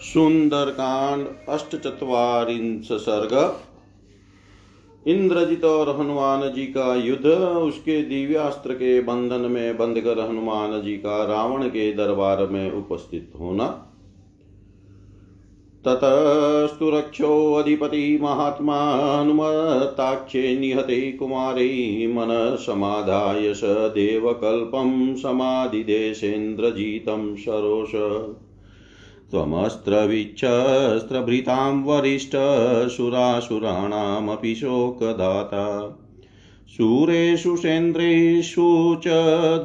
सुंदरकांड अष्टचत्वारिंश सर्ग। इंद्रजित और हनुमान जी का युद्ध, उसके दिव्यास्त्र के बंधन में बंद कर हनुमान जी का रावण के दरबार में उपस्थित होना। ततस्तु रक्षोऽधिपति महात्मा हनुमताक्षे निहते कुमारे मनः स देवकल्पं समाधिदेशेन्द्रजितं सरोष। त्वमस्त्रविच्छस्त्रभृतां वरिष्ठसुरासुराणामपि शोकदाता। शूरेषु सेन्द्रेषु च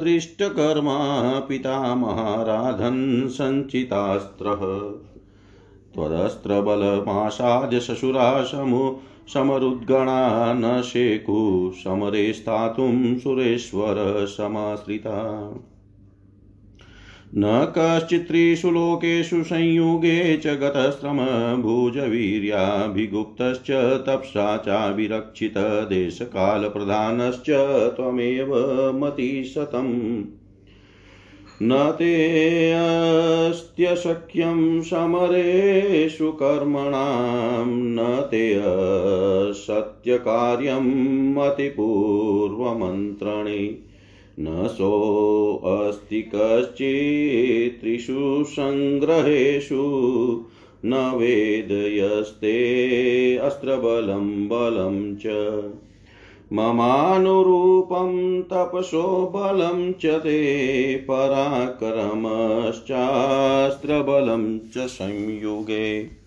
दृष्टकर्मा पितामहाराधन् सञ्चितास्त्रः। त्वदस्त्रबलमासाद्य शशुरा समु समरुद्गणा न शेकु समरे स्थातुं सुरेश्वर समाश्रिता। न कश्चित्त्रिषु लोकेषु संयुगे च गतश्रमभुजवीर्याभिगुप्तश्च तप्सा चाभिरक्षितदेशकालप्रधानश्च त्वमेव मतिशतम् न तेऽस्त्यशक्यं समरेषु कर्मणां, न ते सत्यकार्यं मतिपूर्वमन्त्रणे। न सोऽस्ति कश्चित्त्रिषु सङ्ग्रहेषु, न वेदयस्ते अस्त्रबलं बलं च। ममानुरूपं तपसो बलं च ते, पराक्रमश्चास्त्रबलं च संयुगे।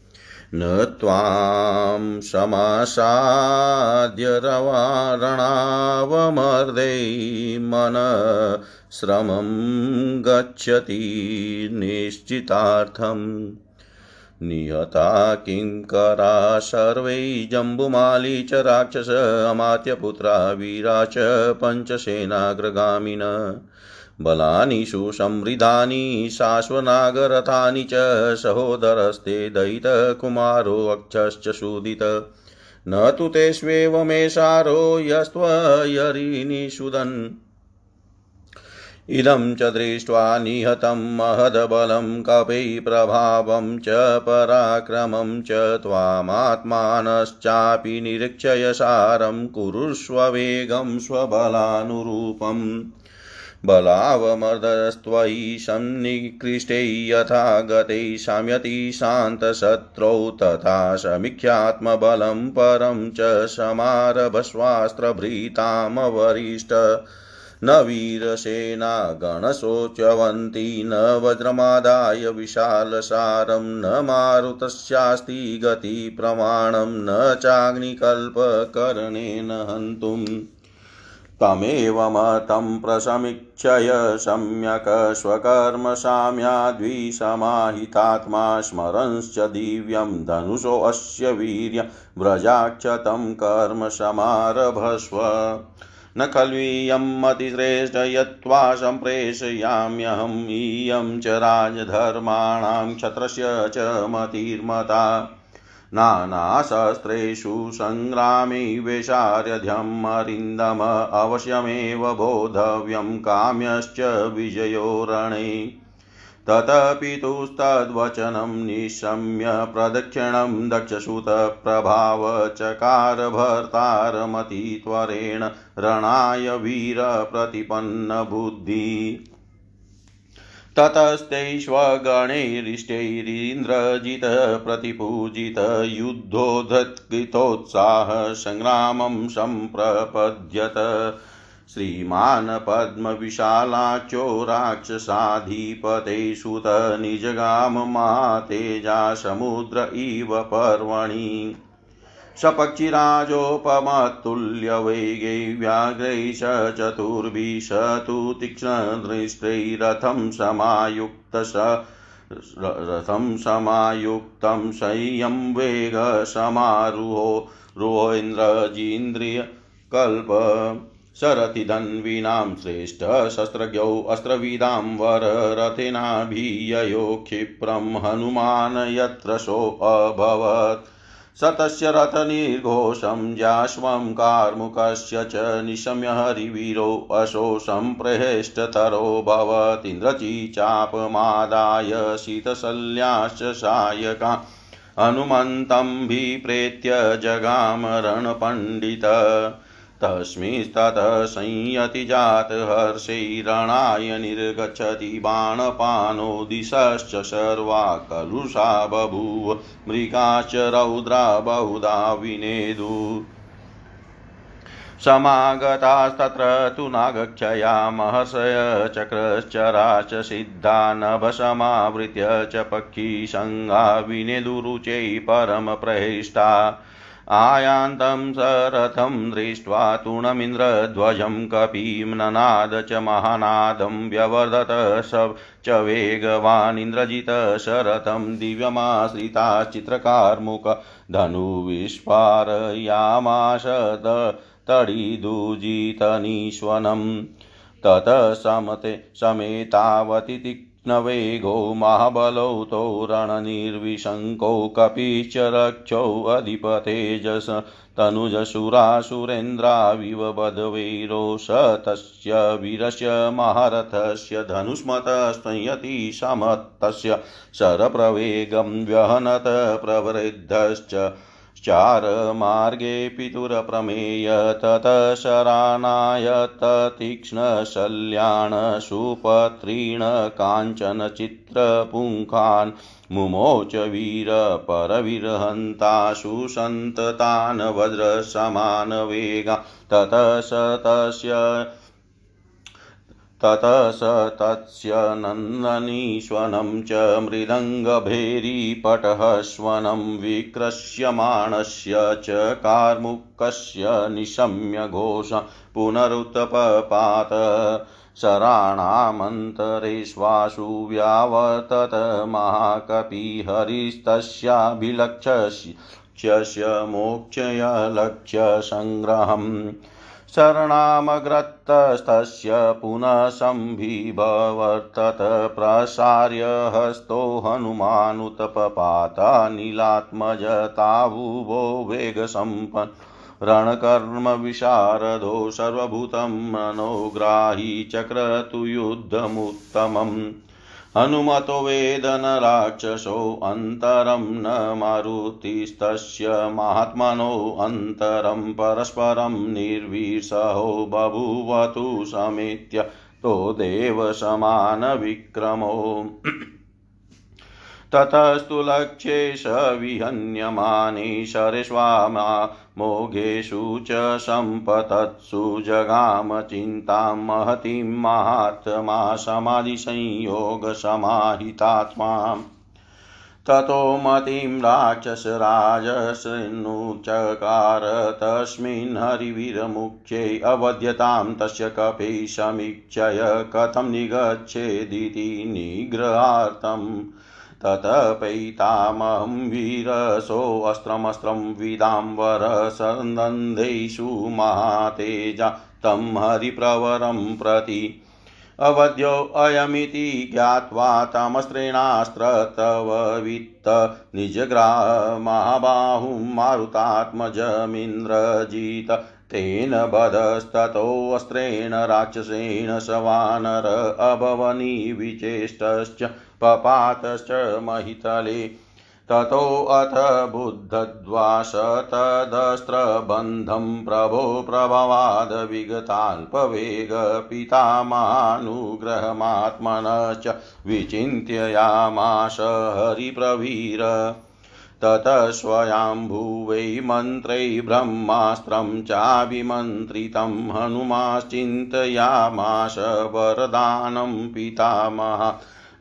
न त्वां समासाद्य रवारणावमर्दै मनश्रमं गच्छति निश्चितार्थम् निहता किङ्करा सर्वै जम्बुमाली च राक्षस, अमात्यपुत्रा, वीरा च पञ्चसेनाग्रगामिन। बलानि सुसमृद्धानि शाश्वनागरथानि च सहोदरस्ते दयितकुमारोऽक्षश्च सुदित न तु तेष्वेवमेषारो यस्त्वयरिनिषुदन्। इदं च दृष्ट्वा निहतं महदबलं कपैप्रभावं च पराक्रमं च त्वामात्मानश्चापि निरीक्षय सारं कुरुष्व स्वबलानुरूपम्। बलावमर्दस्त्वयि सन्निकृष्टै यथा गतै शम्यति शान्तशत्रौ तथा समीक्षात्मबलं परं च समारभस्वास्त्रभृतामवरिष्ठ। न वीरसेना गणशोचवन्ती न वज्रमादाय विशालसारं न मारुतस्यास्ति गतिप्रमाणं न चाग्निकल्पकरणेन हन्तुम् तमेव मतं प्रसमीक्षय सम्यक् स्वकर्मसाम्याद्विसमाहितात्मा स्मरंश्च दिव्यं धनुषोऽस्य वीर्य व्रजाक्षतं कर्म समारभस्व। न खल्वीयं मतिश्रेष्ठ यत्त्वा सम्प्रेषयाम्यहम् इयं च राजधर्माणां क्षत्रस्य च मतिर्मता। नानाशस्त्रेषु सङ्ग्रामे वेशार्यध्यम् अरिन्दम अवश्यमेव बोधव्यं काम्यश्च विजयो रणे ततः पितुस्तद्वचनं निशम्य प्रदक्षिणं दक्षसुतप्रभावचकार भर्तारमतित्वरेण रणाय वीरप्रतिपन्नबुद्धि। ततस्तैष्वगणैरिष्टैरीन्द्रजितः प्रतिपूजित युद्धोद्धत्कृतोत्साह सङ्ग्रामं सम्प्रपद्यत। श्रीमान् पद्मविशालाख्यो राक्षसाधिपते सुत निजगाम मा तेजा समुद्र इव पर्वणि। सपक्षिराजोपमतुल्यवेगै व्याघ्रैः स चतुर्भिः स तु तीक्ष्णदृष्टैरथं समायुक्तस रथं समायुक्तं संयं वेगसमारुहो रोहेन्द्रजीन्द्रियकल्प सरथिधन्वीनां श्रेष्ठशस्त्रज्ञौ अस्त्रविदां वररथेनाभिययो क्षिप्रं हनुमान् यत्र सोऽभवत् सतस्य रथनिर्घोषं जाश्वं कार्मुकस्य च निशम्य हरिवीरो अशोषं प्रहेष्टतरो भवतीन्द्रची चापमादाय शीतशल्याश्च सायका हनुमन्तं विप्रेत्य जगामरणपण्डित तस्मिंस्ततः संयतिजातहर्षैरणाय निर्गच्छति बाणपानो दिशश्च सर्वा कलुषा बभूव मृगाश्च रौद्रा बहुधा विनेदु। समागतास्तत्र तु नागक्षया महर्षय चक्रश्चरा च सिद्धा नभसमावृत्य च पक्षीसङ्गा विनेदुरुचै परमप्रहिष्टा आयान्तं सरथं दृष्ट्वा तूणमिन्द्रध्वजं कपीम्ननाद च महानादं व्यवर्धत स च वेगवानिन्द्रजित शरथं दिव्यमाश्रिता चित्रकार्मुक धनुविस्फारयामाश तडिदुजितनीश्वनम् ततः समते समेतावति नवेगो महाबलौ तौ रणनिर्विशङ्कौ कपिश्च रक्षौऽधिपतेजस तनुजसुरासुरेन्द्राविव बधवैरोष तस्य वीरस्य महारथस्य धनुष्मतस्तयति समत्तस्य शरप्रवेगं व्यहनत प्रवृद्धश्च चारमार्गे पितुरप्रमेय ततः शराणाय तीक्ष्णशल्याण सुपत्रीण काञ्चन चित्रपुङ्खान् मुमोच वीरपरविरहन्ताशु सन्ततान् वज्रसमानवेगा ततः स तस्य ततः स तस्य नन्दनीश्वनं च मृदङ्गभेरीपटःश्वनं विक्रस्यमाणस्य च कार्मुकस्य निशम्य घोष पुनरुत्पपात शराणामन्तरेष्वासु व्यावर्तत महाकपिहरिस्तस्याभिलक्ष्यस्य मोक्षय लक्ष्यसङ्ग्रहम् शरणामग्रतस्तस्य पुनः संभिभवर्तत प्रसार्य हस्तो नीलात्मजतावुभो वेगसम्पन् रणकर्मविशारदो सर्वभूतं मनोग्राही चक्रतु युद्धमुत्तमम् हनुमतो वेदनराक्षसोऽन्तरं न मारुतिस्तस्य महात्मनोऽन्तरं परस्परं निर्विसहो बभूवतु समेत्य तो देवसमानविक्रमो ततस्तु लक्ष्ये स विहन्यमाने शरेष्वामा, मोघेषु च सम्पतत्सु जगाम महतीं महात्मा समाधिसंयोगसमाहितात्मा ततो मतिं राक्षसराजशृणुचकार तस्मिन् हरिवीरमुख्ये अवध्यतां तस्य कपे समीक्षय कथं निगच्छेदिति निग्रहार्थम्। ततपैतामहं वीरसोऽस्त्रमस्त्रं विदाम्बरसन्दन्धेषु महातेजा तं हरिप्रवरं प्रति अवध्योऽयमिति ज्ञात्वा तमस्त्रेणास्त्रतव वित्त निजग्रामहाबाहुं मारुतात्मजमिन्द्रजित तेन बधस्ततोऽस्त्रेण राक्षसेन सवानर अभवनिविचेष्टश्च पपातश्च महितले। ततोऽथ बुद्धद्वास तदस्त्रबन्धं प्रभो प्रभवादविगताल्पवेग पितामानुग्रहमात्मनश्च विचिन्त्ययामाश हरिप्रवीर। ततः स्वयाम्भुवै मन्त्रै ब्रह्मास्त्रं चाभिमन्त्रितं हनुमाश्चिन्तयामाश वरदानं पितामहा।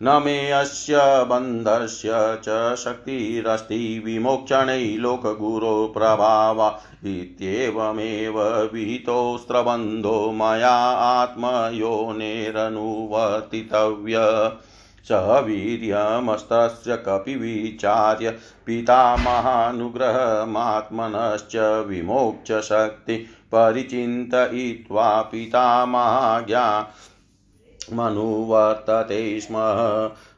न मे अस्य बन्धस्य च शक्तिरस्ति विमोक्षणे लोकगुरो प्रभावा इत्येवमेव विहितोऽस्त्रबन्धो मया आत्मयोनेरनुवर्तितव्य स वीर्यमस्त्रस्य कपिविचार्य पितामहानुग्रहमात्मनश्च विमोक्षशक्ति परिचिन्तयित्वा पितामहाज्ञा मनुवर्तते स्म।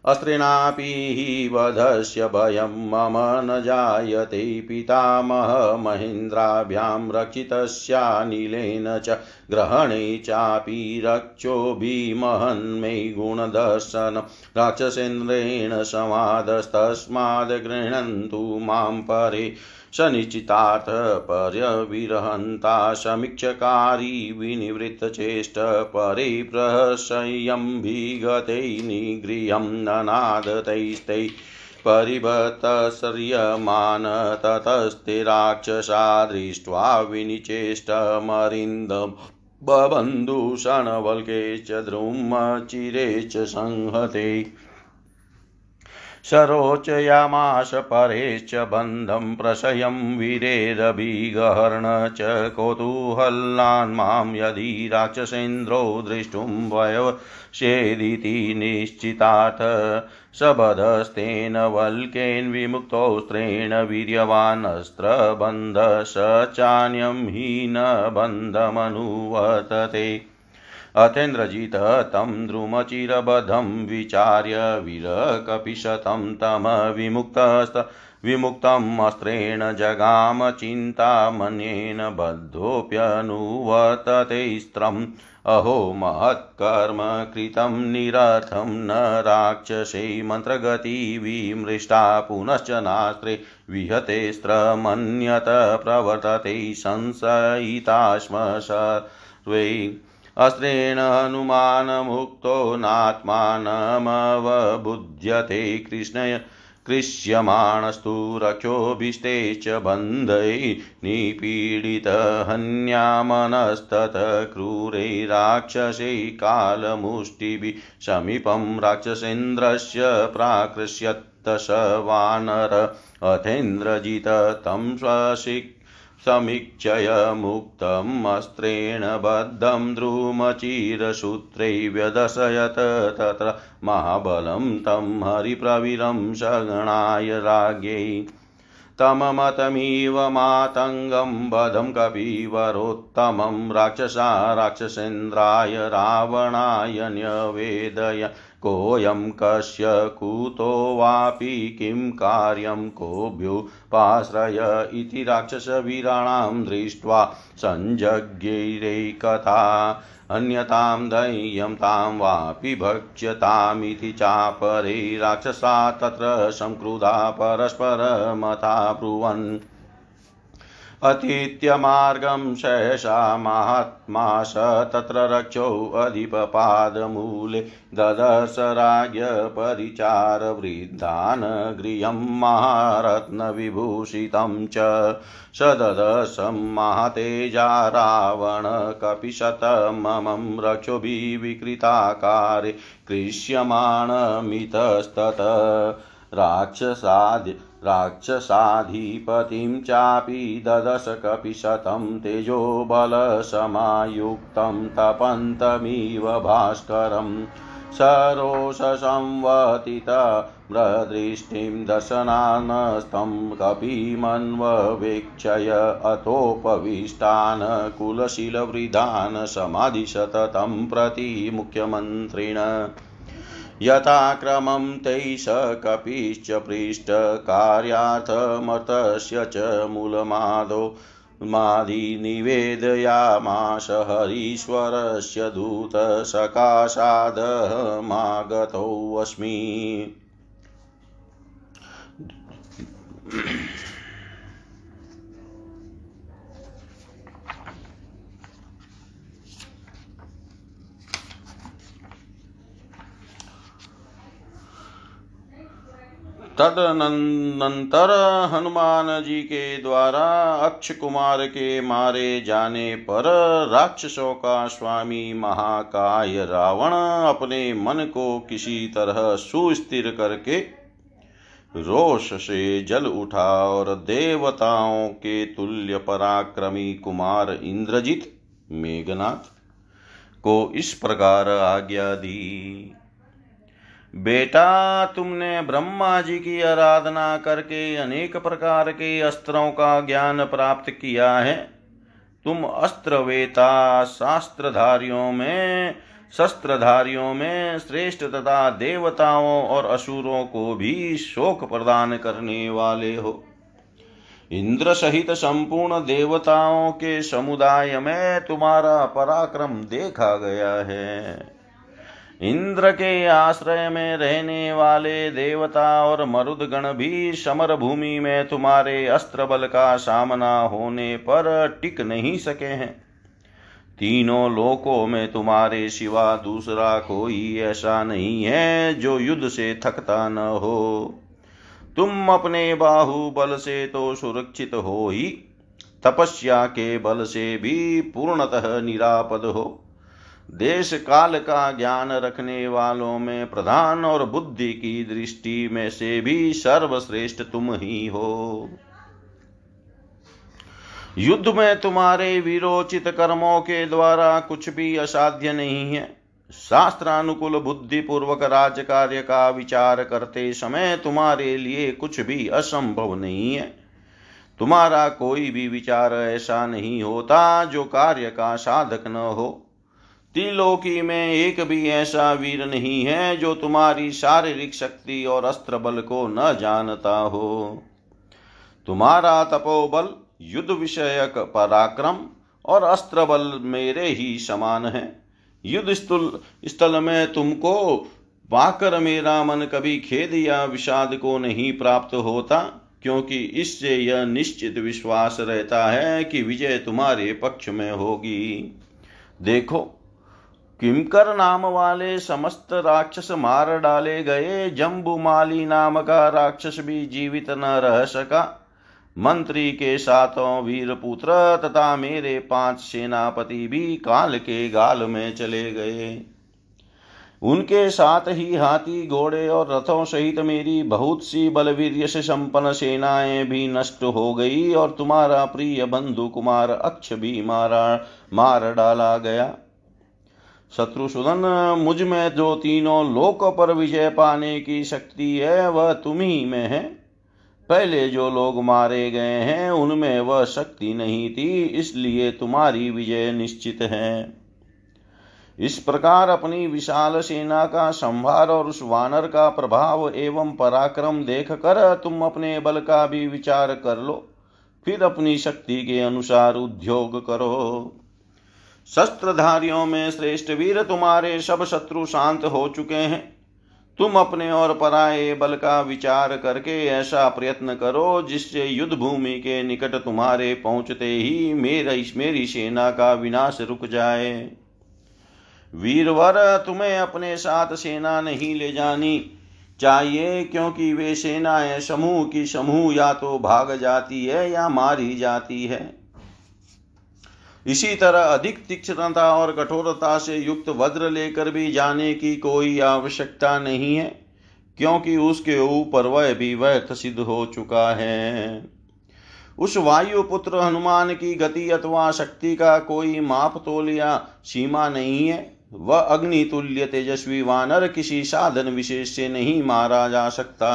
अस्त्रेणापि वधस्य भयं मम न जायते। पितामह महेन्द्राभ्यां रक्षितस्यानिलेन च ग्रहणे चापि रक्षो भीमहन्मे गुणदर्शन। राक्षसेन्द्रेण समादस्तस्माद् गृह्णन्तु माँ परे। सनिश्चितार्थ पर्यविरहन्ता समीक्षकारी विनिवृत्तचेष्ट परिप्रशय्यं विगते निगृहं ननादतैस्तै परिभतसर्यमान ततस्ते राक्षसा दृष्ट्वा विनिचेष्टमरिन्दम् बबन्धुषणवल्के च द्रुमचिरे च संहते सरोचयामाश परेश्च बन्धं प्रशयं वीरेरभिगहर्ण च कौतूहलान् माँ यदि राक्षसेन्द्रो द्रष्टुं वयस्येदिति निश्चितात् सबधस्तेन वल्केन विमुक्तोस्त्रेण वीर्यवानस्त्रबन्ध स चान्यं हि अथेन्द्रजित तं द्रुमचिरबधं विचार्य वीरकपिशतं तमविमुक्तस्त विमुक्तम् अस्त्रेण जगाम चिन्तामन्येन बद्धोऽप्यनुवर्तते स्त्रम्। अहो महत्कर्म कृतं निरर्थं न राक्षसे मन्त्रगति पुनश्च नास्त्रे विहते स्त्रमन्यत प्रवर्तते संशयिता स्म सर्वै अस्त्रेण हनुमानमुक्तो नात्मानमवबुध्यते कृष्णय, कृष्यमाणस्तु रक्षोभिष्टे च बन्धै निपीडितहन्यामनस्तत क्रूरै राक्षसै कालमुष्टिभिः समीपं राक्षसेन्द्रस्य प्राकृष्यत्त स वानर अथेन्द्रजित तं स्वशिक् समीक्षय मुक्तमस्त्रेण बद्धं द्रुमचिरसूत्रै व्यदशयत तत्र महाबलं तं हरिप्रवीरं सगणाय राज्ञै। तममतमिव मातङ्गं वधं कपिवरोत्तमं राक्षसा राक्षसेन्द्राय रावणाय न्यवेदय। कोऽयं कस्य कुतो वापि किं कार्यं कोऽभ्युपाश्रय इति राक्षसवीराणां दृष्ट्वा सञ्जज्ञैरेकथा अन्यतां दह्यं तां वापि भक्ष्यतामिति चापरे राक्षसा तत्र संक्रुधा परस्परमथा ब्रुवन् अतीत्यमार्गं सहसा महात्मा स तत्र रक्षोऽधिपपादमूले ददश राज्ञपरिचारवृद्धान् गृहं महारत्नविभूषितं च स ददशं महातेजा रावणकपिशतममं रक्षोभिविकृताकारे कृष्यमाणमितस्तत राक्षसादि राक्षसाधिपतिं चापि ददश कपिशतं तेजोबलसमायुक्तं तपन्तमिव भास्करम् सरोषसंवतितम्रदृष्टिं दशनानस्तं कपिमन्ववेक्षय अथोपविष्टान् कुलशीलवृद्धान् समाधिशततं प्रति मुख्यमन्त्रिण यथाक्रमं तैः स कपिश्च पृष्ठकार्यार्थमतस्य च मूलमादो मादिनिवेदयामाश हरीश्वरस्य दूतसकाशादहमागतोऽस्मि तदनंतर हनुमान जी के द्वारा अक्ष कुमार के मारे जाने पर राक्षसों का स्वामी महाकाय रावण अपने मन को किसी तरह सुस्थिर करके रोष से जल उठा और देवताओं के तुल्य पराक्रमी कुमार इंद्रजीत मेघनाथ को इस प्रकार आज्ञा दी। बेटा, तुमने ब्रह्मा जी की आराधना करके अनेक प्रकार के अस्त्रों का ज्ञान प्राप्त किया है। तुम अस्त्र वेता शास्त्रधारियों में, शस्त्रधारियों में श्रेष्ठ तथा देवताओं और असुरों को भी शोक प्रदान करने वाले हो। इंद्र सहित संपूर्ण देवताओं के समुदाय में तुम्हारा पराक्रम देखा गया है। इंद्र के आश्रय में रहने वाले देवता और मरुदगण भी समर भूमि में तुम्हारे अस्त्र बल का सामना होने पर टिक नहीं सके हैं। तीनों लोकों में तुम्हारे सिवा दूसरा कोई ऐसा नहीं है जो युद्ध से थकता न हो। तुम अपने बाहुबल से तो सुरक्षित हो ही, तपस्या के बल से भी पूर्णतः निरापद हो। देश काल का ज्ञान रखने वालों में प्रधान और बुद्धि की दृष्टि में से भी सर्वश्रेष्ठ तुम ही हो। युद्ध में तुम्हारे विरोचित कर्मों के द्वारा कुछ भी असाध्य नहीं है। शास्त्रानुकूल बुद्धि पूर्वक राज्य कार्य का विचार करते समय तुम्हारे लिए कुछ भी असंभव नहीं है। तुम्हारा कोई भी विचार ऐसा नहीं होता जो कार्य का साधक न हो। त्रिलोकी में एक भी ऐसा वीर नहीं है जो तुम्हारी शारीरिक शक्ति और अस्त्र बल को न जानता हो। तुम्हारा तपोबल युद्ध विषयक पराक्रम और अस्त्र बल मेरे ही समान है। युद्ध स्थल स्थल में तुमको पाकर मेरा मन कभी खेद या विषाद को नहीं प्राप्त होता, क्योंकि इससे यह निश्चित विश्वास रहता है कि विजय तुम्हारे पक्ष में होगी। देखो किमकर नाम वाले समस्त राक्षस मार डाले गए जम्बुमाली नाम का राक्षस भी जीवित न रह सका। मंत्री के सातों वीर पुत्र तथा मेरे पाँच सेनापति भी काल के गाल में चले गए। उनके साथ ही हाथी, घोड़े और रथों सहित मेरी बहुत सी बलवीर से संपन्न सेनाएँ भी नष्ट हो गई और तुम्हारा प्रिय बंधु कुमार अक्ष भी मारा, मार डाला गया। शत्रुसूदन मुझमें जो तीनों लोक पर विजय पाने की शक्ति है, वह तुम्ही में है। पहले जो लोग मारे गए हैं, उनमें वह शक्ति नहीं थी, इसलिए तुम्हारी विजय निश्चित है। इस प्रकार अपनी विशाल सेना का संभार और उस वानर का प्रभाव एवं पराक्रम देख कर तुम अपने बल का भी विचार कर लो। फिर अपनी शक्ति के अनुसार उद्योग करो। शस्त्रधारियों में श्रेष्ठ वीर तुम्हारे सब शत्रु शांत हो चुके हैं। तुम अपने और पराये बल का विचार करके ऐसा प्रयत्न करो जिससे युद्ध भूमि के निकट तुम्हारे पहुँचते ही मेरा, मेरी सेना का विनाश रुक जाए। वीरवर, तुम्हें अपने साथ सेना नहीं ले जानी चाहिए क्योंकि वे सेनाएँ समूह की समूह या तो भाग जाती है या मारी जाती है। इसी तरह अधिक तीक्ष्णता और कठोरता से युक्त वज्र लेकर भी जाने की कोई आवश्यकता नहीं है, क्योंकि उसके ऊपर वह भी व्यर्थ सिद्ध हो चुका है। उस वायु पुत्र हनुमान की गति अथवा शक्ति का कोई माप तोल या सीमा नहीं है। वह अग्नि तुल्य तेजस्वी वानर किसी साधन विशेष से नहीं मारा जा सकता।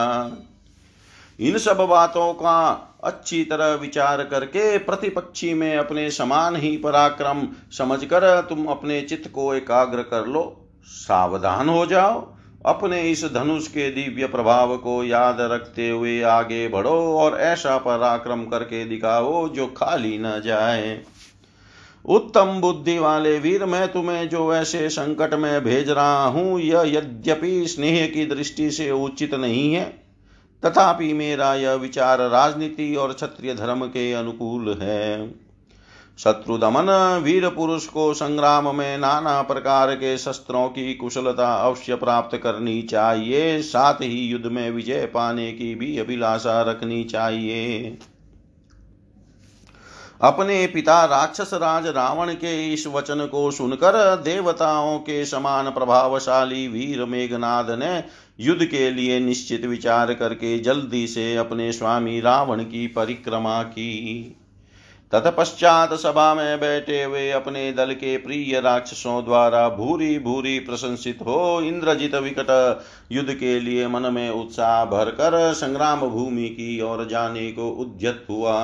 इन सब बातों का अच्छी तरह विचार करके प्रतिपक्षी में अपने समान ही पराक्रम समझकर तुम अपने चित्त को एकाग्र कर लो, सावधान हो जाओ, अपने इस धनुष के दिव्य प्रभाव को याद रखते हुए आगे बढ़ो और ऐसा पराक्रम करके दिखाओ जो खाली न जाए। उत्तम बुद्धि वाले वीर, मैं तुम्हें जो ऐसे संकट में भेज रहा हूँ, यह यद्यपि स्नेह की दृष्टि से उचित नहीं है। तथापि मेरा यह विचार राजनीति और क्षत्रिय धर्म के अनुकूल है। शत्रु दमन, वीर पुरुष को संग्राम में नाना प्रकार के शस्त्रों की कुशलता अवश्य प्राप्त करनी चाहिए, साथ ही युद्ध में विजय पाने की भी अभिलाषा रखनी चाहिए। अपने पिता राक्षस राज रावण के इस वचन को सुनकर देवताओं के समान प्रभावशाली वीर मेघनाद ने युद्ध के लिए निश्चित विचार करके जल्दी से अपने स्वामी रावण की परिक्रमा की। तत्पश्चात सभा में बैठे हुए अपने दल के प्रिय राक्षसों द्वारा भूरी भूरी प्रशंसित हो इंद्रजित विकट युद्ध के लिए मन में उत्साह भरकर संग्राम भूमि की ओर जाने को उद्यत हुआ।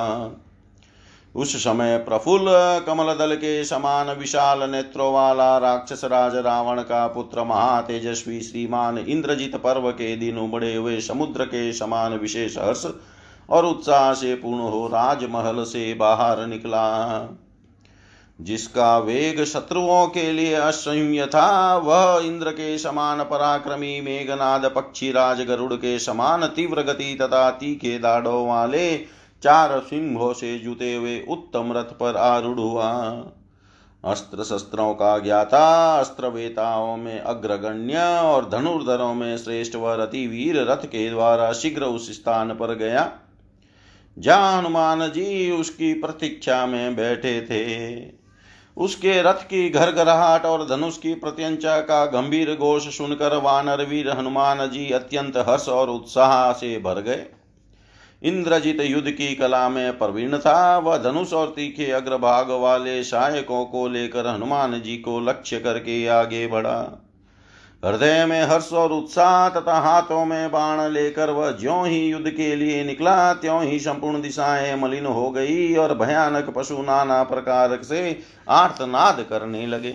उस समय प्रफुल्ल कमल दल के समान विशाल नेत्रों वाला राक्षस राज रावण का पुत्र महातेजस्वी श्रीमान इंद्रजित पर्व के दिन उबड़े हुए समुद्र के समान विशेष हर्ष और उत्साह से पूर्ण हो राजमहल से बाहर निकला। जिसका वेग शत्रुओं के लिए असंय था, वह इंद्र के समान पराक्रमी मेघनाद पक्षी राज गरुड़ के समान तीव्र गति तथा तीखे दाढ़ों वाले चार सिंहों से जुते हुए उत्तम रथ पर आरूढ़ हुआ। अस्त्र शस्त्रों का ज्ञाता अस्त्र वेताओं में अग्रगण्य और धनुर्धरों में श्रेष्ठ व रतिवीर रथ के द्वारा शीघ्र उस स्थान पर गया। जहाँ हनुमान जी उसकी प्रतीक्षा में बैठे थे। उसके रथ की घरघराहट और धनुष की प्रत्यंचा का गंभीर घोष सुनकर वानर वीर हनुमान जी अत्यंत हर्ष और उत्साह से भर गए। इंद्रजित युद्ध की कला में प्रवीण था वह धनुष और तीखे अग्रभाग वाले सहायकों को लेकर हनुमान जी को लक्ष्य करके आगे बढ़ा। हृदय में हर्ष और उत्साह तथा हाथों में बाण लेकर वह ज्यो ही युद्ध के लिए निकला, त्यों ही संपूर्ण दिशाएँ मलिन हो गई और भयानक पशु नाना प्रकार से आर्तनाद करने लगे।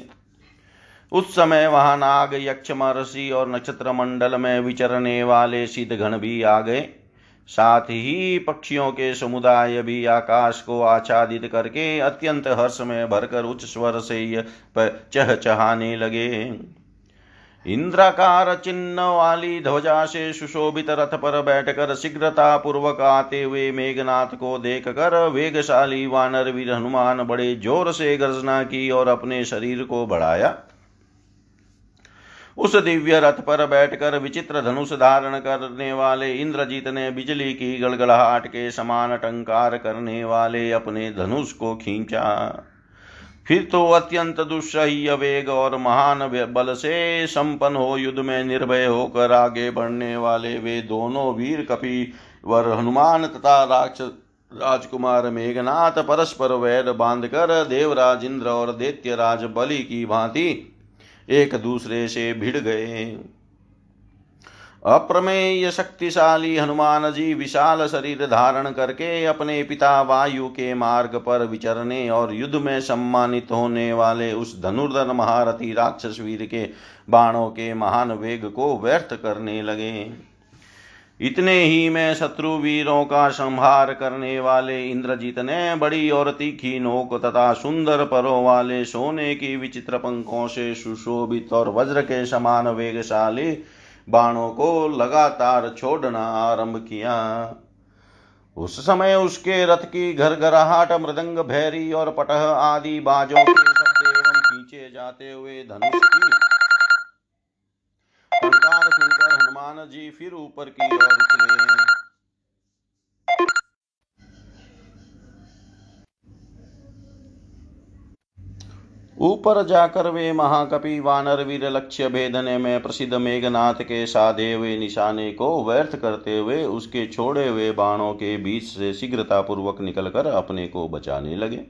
उस समय वहाँ नाग यक्ष महर्षि और नक्षत्र मंडल में विचरने वाले गण भी आ गए। साथ ही पक्षियों के समुदाय भी आकाश को आच्छादित करके अत्यंत हर्ष में भरकर उच्च स्वर से चह चहाने लगे। इंद्राकार चिन्ह वाली ध्वजा से सुशोभित रथ पर बैठकर शीघ्रता पूर्वक आते हुए मेघनाथ को देख कर वेगशाली वानर वीर हनुमान बड़े ज़ोर से गर्जना की और अपने शरीर को बढ़ाया। उस दिव्य रथ पर बैठकर विचित्र धनुष धारण करने वाले इंद्रजीत ने बिजली की गड़गड़ाहट के समान टंकार करने वाले अपने धनुष को खींचा। फिर तो अत्यंत दुस्सह्य वेग और महान बल से संपन्न हो युद्ध में निर्भय होकर आगे बढ़ने वाले वे दोनों वीर कपि वर हनुमान तथा राक्षस राजकुमार मेघनाथ परस्पर वैर बांधकर देवराज इंद्र और दैत्य राज बलि की भांति एक दूसरे से भिड़ गए। अप्रमेय शक्तिशाली हनुमान जी विशाल शरीर धारण करके अपने पिता वायु के मार्ग पर विचरने और युद्ध में सम्मानित होने वाले उस धनुर्धर महारथी राक्षस वीर के बाणों के महान वेग को व्यर्थ करने लगे। इतने ही में शत्रु वीरों का संहार करने वाले इंद्रजीत ने बड़ी और तीखी नोक तथा सुंदर परों वाले सोने की विचित्र पंखों से सुशोभित और वज्र के समान वेगशाली बाणों को लगातार छोड़ना आरंभ किया। उस समय उसके रथ की घर घराहट मृदंग भैरी और पटह आदि बाजों के शब्द एवं खींचे जाते हुए धनुष की हनुमान जी फिर ऊपर की ओर चले। ऊपर जाकर वे महाकपि वानर वीर लक्ष्य भेदने में प्रसिद्ध मेघनाथ के साधे हुए निशाने को व्यर्थ करते हुए उसके छोड़े हुए बाणों के बीच से शीघ्रतापूर्वक निकलकर अपने को बचाने लगे।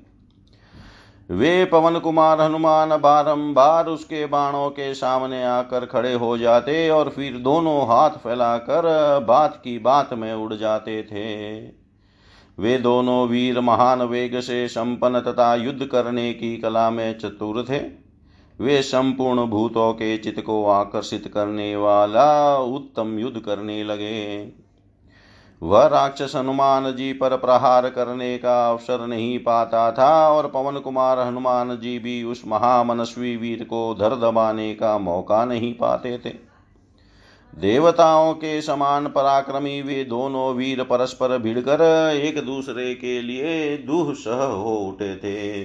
वे पवन कुमार, हनुमान बारंबार उसके बाणों के सामने आकर खड़े हो जाते और फिर दोनों हाथ फैलाकर बात की बात में उड़ जाते थे। वे दोनों वीर महान वेग से संपन्न तथा युद्ध करने की कला में चतुर थे। वे संपूर्ण भूतों के चित्त को आकर्षित करने वाला उत्तम युद्ध करने लगे। वह राक्षस हनुमान जी पर प्रहार करने का अवसर नहीं पाता था और पवन कुमार हनुमान जी भी उस महामनस्वी वीर को धर दबाने का मौका नहीं पाते थे। देवताओं के समान पराक्रमी वे दोनों वीर परस्पर भिड़कर एक दूसरे के लिए दुहसह हो उठे थे।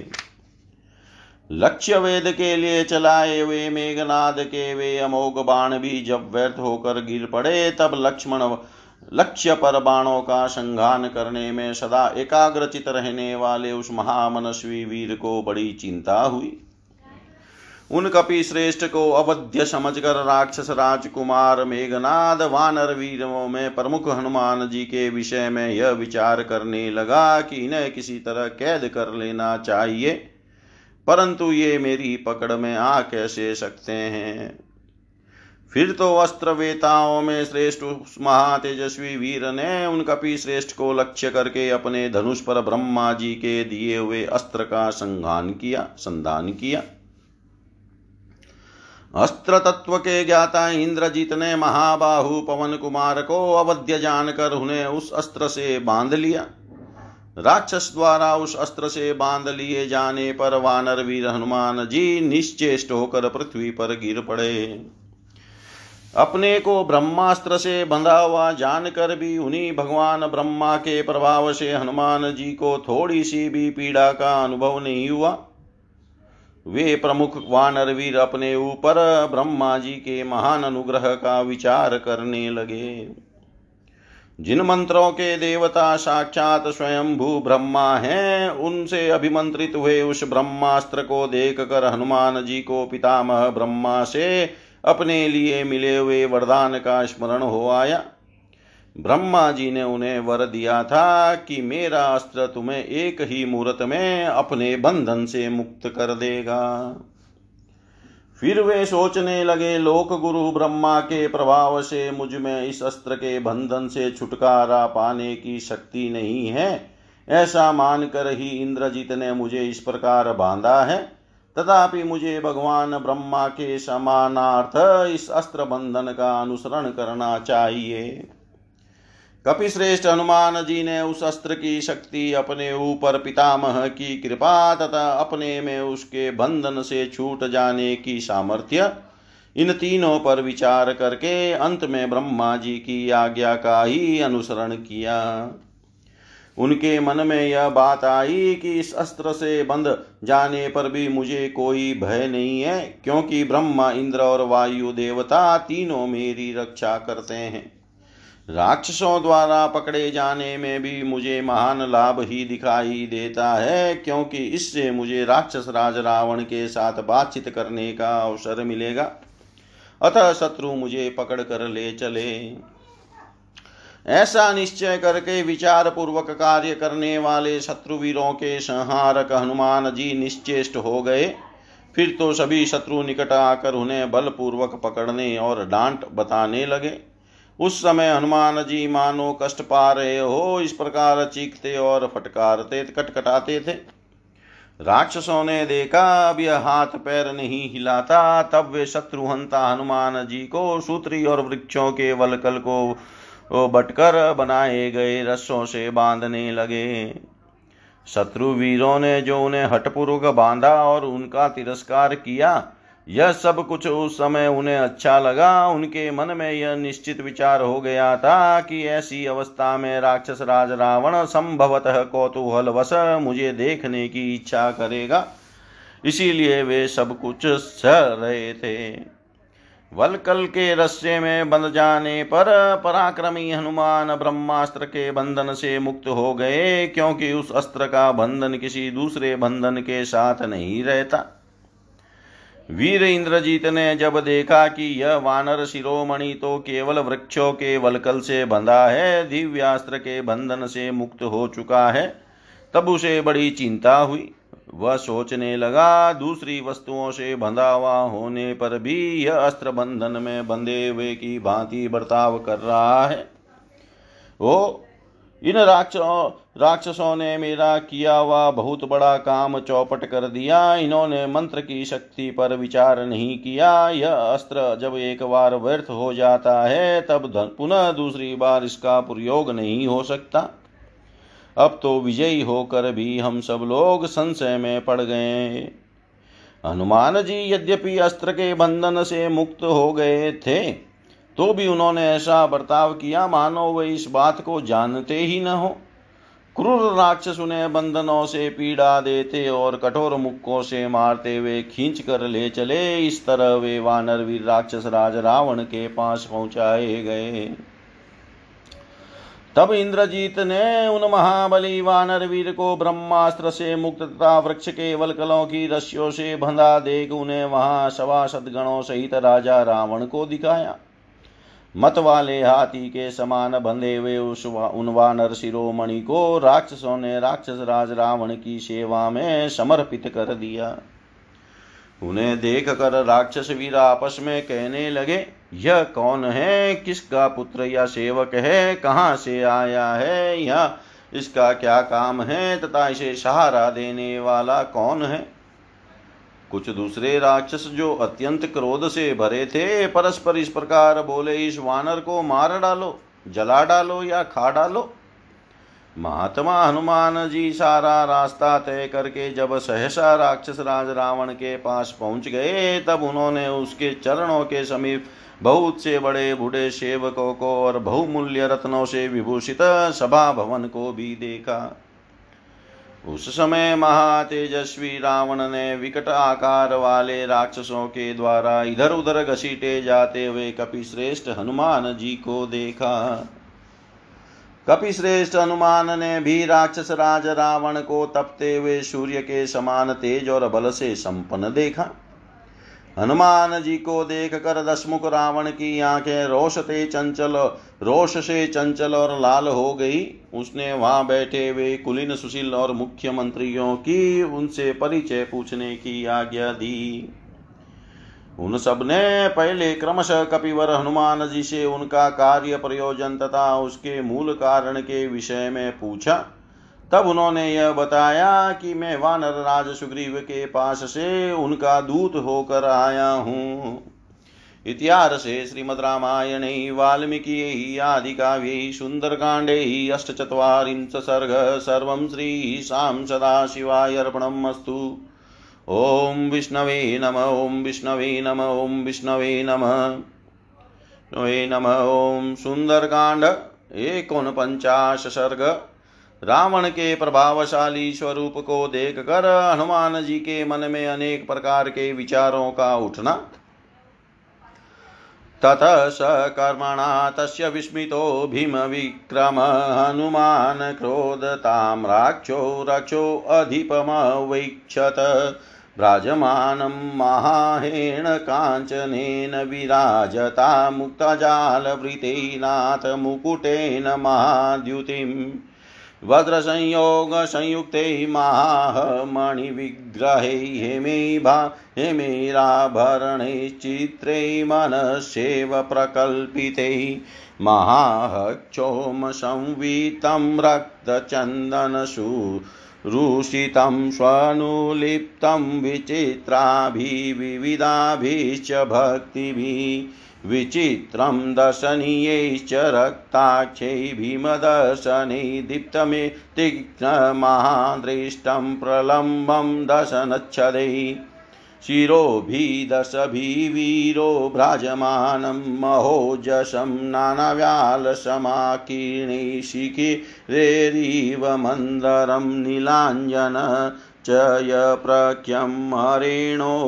लक्ष्य वेद के लिए चलाए हुए मेघनाद के वे अमोघ बाण भी जब व्यर्थ होकर गिर पड़े, तब लक्ष्मण लक्ष्य पर बाणों का संघान करने में सदा एकाग्रचित रहने वाले उस महामनस्वी वीर को बड़ी चिंता हुई। उन कपि श्रेष्ठ को अवध्य समझकर राक्षस राजकुमार मेघनाद वानर वीरों में प्रमुख हनुमान जी के विषय में यह विचार करने लगा कि इन्हें किसी तरह कैद कर लेना चाहिए, परंतु ये मेरी पकड़ में आ कैसे सकते हैं? फिर तो अस्त्र वेताओं में श्रेष्ठ महातेजस्वी वीर ने उन कपि श्रेष्ठ को लक्ष्य करके अपने धनुष पर ब्रह्मा जी के दिए हुए अस्त्र का संघान किया संधान किया। अस्त्र तत्व के ज्ञाता इंद्रजीत ने महाबाहु पवन कुमार को अवध्य जानकर उन्हें उस अस्त्र से बाँध लिया। राक्षस द्वारा उस अस्त्र से बाँध लिए जाने पर वानर वीर हनुमान जी निश्चेष्ट होकर पृथ्वी पर गिर पड़े। अपने को ब्रह्मास्त्र से बंधा हुआ जानकर भी उन्हीं भगवान ब्रह्मा के प्रभाव से हनुमान जी को थोड़ी सी भी पीड़ा का अनुभव नहीं हुआ। वे प्रमुख वानर वीर अपने ऊपर ब्रह्मा जी के महान अनुग्रह का विचार करने लगे। जिन मंत्रों के देवता साक्षात स्वयं भू ब्रह्मा हैं, उनसे अभिमंत्रित हुए उस ब्रह्मास्त्र को देख कर हनुमान जी को पितामह ब्रह्मा से अपने लिए मिले हुए वरदान का स्मरण हो आया। ब्रह्मा जी ने उन्हें वर दिया था कि मेरा अस्त्र तुम्हें एक ही मुहूर्त में अपने बंधन से मुक्त कर देगा। फिर वे सोचने लगे, लोक गुरु ब्रह्मा के प्रभाव से मुझमें इस अस्त्र के बंधन से छुटकारा पाने की शक्ति नहीं है। ऐसा मानकर ही इंद्रजीत ने मुझे इस प्रकार बांधा है। तथापि मुझे भगवान ब्रह्मा के समानार्थ इस अस्त्र बंधन का अनुसरण करना चाहिए। कपिश्रेष्ठ हनुमान जी ने उस अस्त्र की शक्ति अपने ऊपर पितामह की कृपा तथा अपने में उसके बंधन से छूट जाने की सामर्थ्य इन तीनों पर विचार करके अंत में ब्रह्मा जी की आज्ञा का ही अनुसरण किया। उनके मन में यह बात आई कि इस अस्त्र से बंध जाने पर भी मुझे कोई भय नहीं है, क्योंकि ब्रह्मा, इंद्र और वायु देवता तीनों मेरी रक्षा करते हैं। राक्षसों द्वारा पकड़े जाने में भी मुझे महान लाभ ही दिखाई देता है, क्योंकि इससे मुझे राक्षस राज रावण के साथ बातचीत करने का अवसर मिलेगा। अतः शत्रु मुझे पकड़ कर ले चले। ऐसा निश्चय करके विचार पूर्वक कार्य करने वाले शत्रुवीरों के संहारक हनुमान जी निश्चेष्ट हो गए। फिर तो सभी शत्रु निकट आकर उन्हें बलपूर्वक पकड़ने और डांट बताने लगे। उस समय हनुमान जी मानो कष्ट पा रहे हो, इस प्रकार चीखते और फटकारते, कटकटाते थे। राक्षसों ने देखा, अब यह हाथ पैर नहीं हिलाता। तब वे शत्रुहंता हनुमान जी को, सूत्री और वृक्षों के वलकल को वो बटकर बनाए गए रस्सों से बांधने लगे। शत्रु वीरों ने जो उन्हें हटपूर्वक बांधा और उनका तिरस्कार किया, यह सब कुछ उस समय उन्हें अच्छा लगा। उनके मन में यह निश्चित विचार हो गया था कि ऐसी अवस्था में राक्षस राज रावण संभवतः कौतूहल वश मुझे देखने की इच्छा करेगा। इसीलिए वे सब कुछ सह रहे थे। वलकल के रस्से में बंध जाने पर पराक्रमी हनुमान ब्रह्मास्त्र के बंधन से मुक्त हो गए, क्योंकि उस अस्त्र का बंधन किसी दूसरे बंधन के साथ नहीं रहता। वीर इंद्रजीत ने जब देखा कि यह वानर शिरोमणि तो केवल वृक्षों के वलकल से बंधा है, दिव्यास्त्र के बंधन से मुक्त हो चुका है, तब उसे बड़ी चिंता हुई। वह सोचने लगा, दूसरी वस्तुओं से बंधा हुआ होने पर भी यह अस्त्र बंधन में बंधे हुए की भांति बर्ताव कर रहा है। ओ, इन राक्षसों राक्षसों ने मेरा किया हुआ बहुत बड़ा काम चौपट कर दिया। इन्होंने मंत्र की शक्ति पर विचार नहीं किया। यह अस्त्र जब एक बार व्यर्थ हो जाता है, तब पुनः दूसरी बार इसका प्रयोग नहीं हो सकता। अब तो विजयी होकर भी हम सब लोग संशय में पड़ गए। हनुमान जी यद्यपि अस्त्र के बंधन से मुक्त हो गए थे तो भी उन्होंने ऐसा बर्ताव किया, मानो वे इस बात को जानते ही न हो। क्रूर राक्षस उन्हें बंधनों से पीड़ा देते और कठोर मुक्कों से मारते हुए खींच कर ले चले। इस तरह वे वानर वीर राक्षस राज रावण के पास पहुँचाए गए। तब इंद्रजीत ने उन महाबली वानर वीर को ब्रह्मास्त्र से मुक्त तथा वृक्ष के वलकलों की रस्सियों से बंधा देख उन्हें वहाँ सवासद गणों सहित राजा रावण को दिखाया। मत वाले हाथी के समान बंधे हुए उस उन वानर शिरोमणि को राक्षसों ने राक्षस राज रावण की सेवा में समर्पित कर दिया। उन्हें देख कर राक्षस वीर आपस में कहने लगे यह कौन है? किसका पुत्र या सेवक है? कहाँ से आया है या इसका क्या काम है तथा इसे सहारा देने वाला कौन है? कुछ दूसरे राक्षस जो अत्यंत क्रोध से भरे थे, परस्पर इस प्रकार बोले, इस वानर को मार डालो, जला डालो या खा डालो। महात्मा हनुमान जी सारा रास्ता तय करके जब सहसा राक्षस राज रावण के पास पहुँच गए, तब उन्होंने उसके चरणों के समीप बहुत से बड़े बूढ़े सेवकों को और बहुमूल्य रत्नों से विभूषित सभा भवन को भी देखा। उस समय महातेजस्वी रावण ने विकट आकार वाले राक्षसों के द्वारा इधर उधर घसीटे जाते हुए कपिश्रेष्ठ हनुमान जी को देखा। कपिश्रेष्ठ हनुमान ने भी राक्षस राज रावण को तपते हुए सूर्य के समान तेज और बल से संपन्न देखा। हनुमान जी को देख कर दशमुख रावण की आँखें रोषते चंचल रोष से चंचल और लाल हो गई। उसने वहाँ बैठे हुए कुलीन सुशील और मुख्यमंत्रियों की उनसे परिचय पूछने की आज्ञा दी। उन सबने पहले क्रमशः कपिवर हनुमान जी से उनका कार्य प्रयोजन तथा उसके मूल कारण के विषय में पूछा। तब उन्होंने यह बताया कि मैं वानर राज सुग्रीव के पास से उनका दूत होकर आया हूँ। इतिहासे श्रीमद्रामायणे वाल्मीकि, आदि काव्य आदिकाव्यै सुन्दरकाण्डे अष्टचत्वारिंश सर्ग, सर्व सर्वं श्रीशां सदाशिवाय अर्पणम् अस्तु। ॐ विष्णवे नम ॐ विष्णवे नम ॐ विष्णवे नम। विष्णवे नम ॐ सुन्दरकाण्ड एकोनपञ्चाश सर्ग रावण के प्रभावशाली स्वरूप को देख कर हनुमान जी के मन में अनेक प्रकार के विचारों का उठना। तत स कर्मणा, तस्य विस्मितो हनुमान क्रोधतां राक्षो, रक्षो अधिपमवैक्षत भ्राजमानं महाहेण काञ्चनेन विराजता मुक्तजालवृतेनाथ मुकुटेन महाद्युतिम्। वज्रसंयोगसंयुक्ते माहमणिविग्रहे हेमेभा हेमेराभरणैश्चित्रै मनस्येव प्रकल्पिते। महाहक्षोमसंवितं रक्तचन्दनसु रुषितं स्वनुलिप्तं विचित्राभिविविधाभिश्च भक्तिभिः विचित्रं दर्शनीयैश्च रक्ताक्षै भीमदर्शने दीप्तमे तीक्ष्णमहादृष्टं प्रलम्बं दशनच्छदै शिरोभिदशभिवीरो भ्राजमानं महोजशं नानाव्यालसमाकीर्णे शिखिरेरिव मन्दरं नीलाञ्जन च यप्रख्यं हरेणोरशिराजता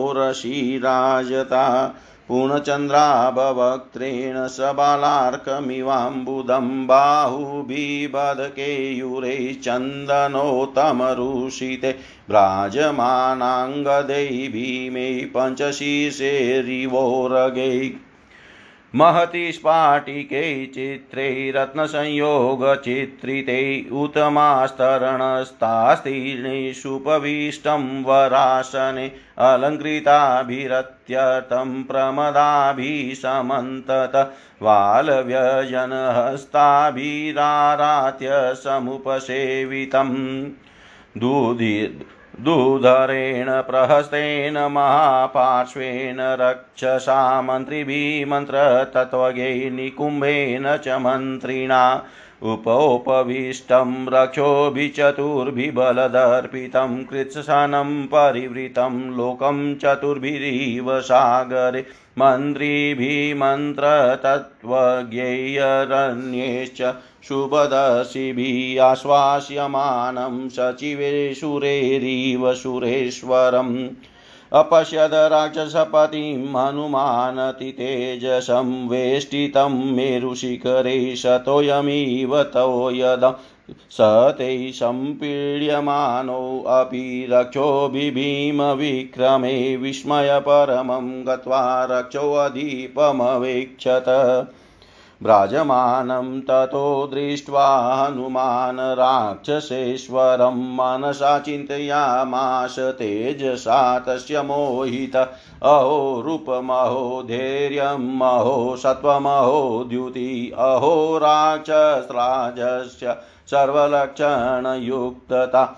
पूर्णचन्द्राभवक्त्रेण सबालार्कमिवाम्बुदं बाहुबिबधकेयूरे चन्दनोत्तमरुषिते भ्राजमानाङ्गदै भीमे पञ्चशीर्षेरिवोरगै महति स्फाटिके चित्रे रत्नसंयोगचित्रिते वरासने अलङ्कृताभिरत्यर्थं प्रमदाभिसमन्तत वालव्यजनहस्ताभिरारात्य समुपसेवितम् दूधि दुधरेण प्रहस्तेन महापार्श्वेन रक्षसा मन्त्रिभिः मन्त्रतत्त्वज्ञै निकुम्भेन च मन्त्रिणा उपोपविष्टं रक्षोभिचतुर्भिबलदर्पितं कृत्सनं परिवृतं लोकं चतुर्भिरिव सागरे मन्त्रिभिमन्त्रतत्त्वज्ञैरन्यैश्च शुभदर्शिभिः आश्वास्यमानं सचिवेशुरेरिव सुरेश्वरम् अपश्यद राक्षसपतिं हनुमानतितेजसं वेष्टितं मेरुशिखरे शतोऽयमिव तोयद स ते सम्पीड्यमानोऽपि रक्षोभिभीमविक्रमे विस्मयपरमं गत्वा रक्षोऽधिपमवेक्षत व्राजमानं ततो दृष्ट्वा हनुमान् राक्षसेश्वरं मनसा चिन्तयामाश तेजसा तस्य मोहित। अहो रूपमहो धैर्यम् अहो सत्त्वमहो द्युति, अहो राक्षसराजस्य सर्वलक्षणयुक्तता।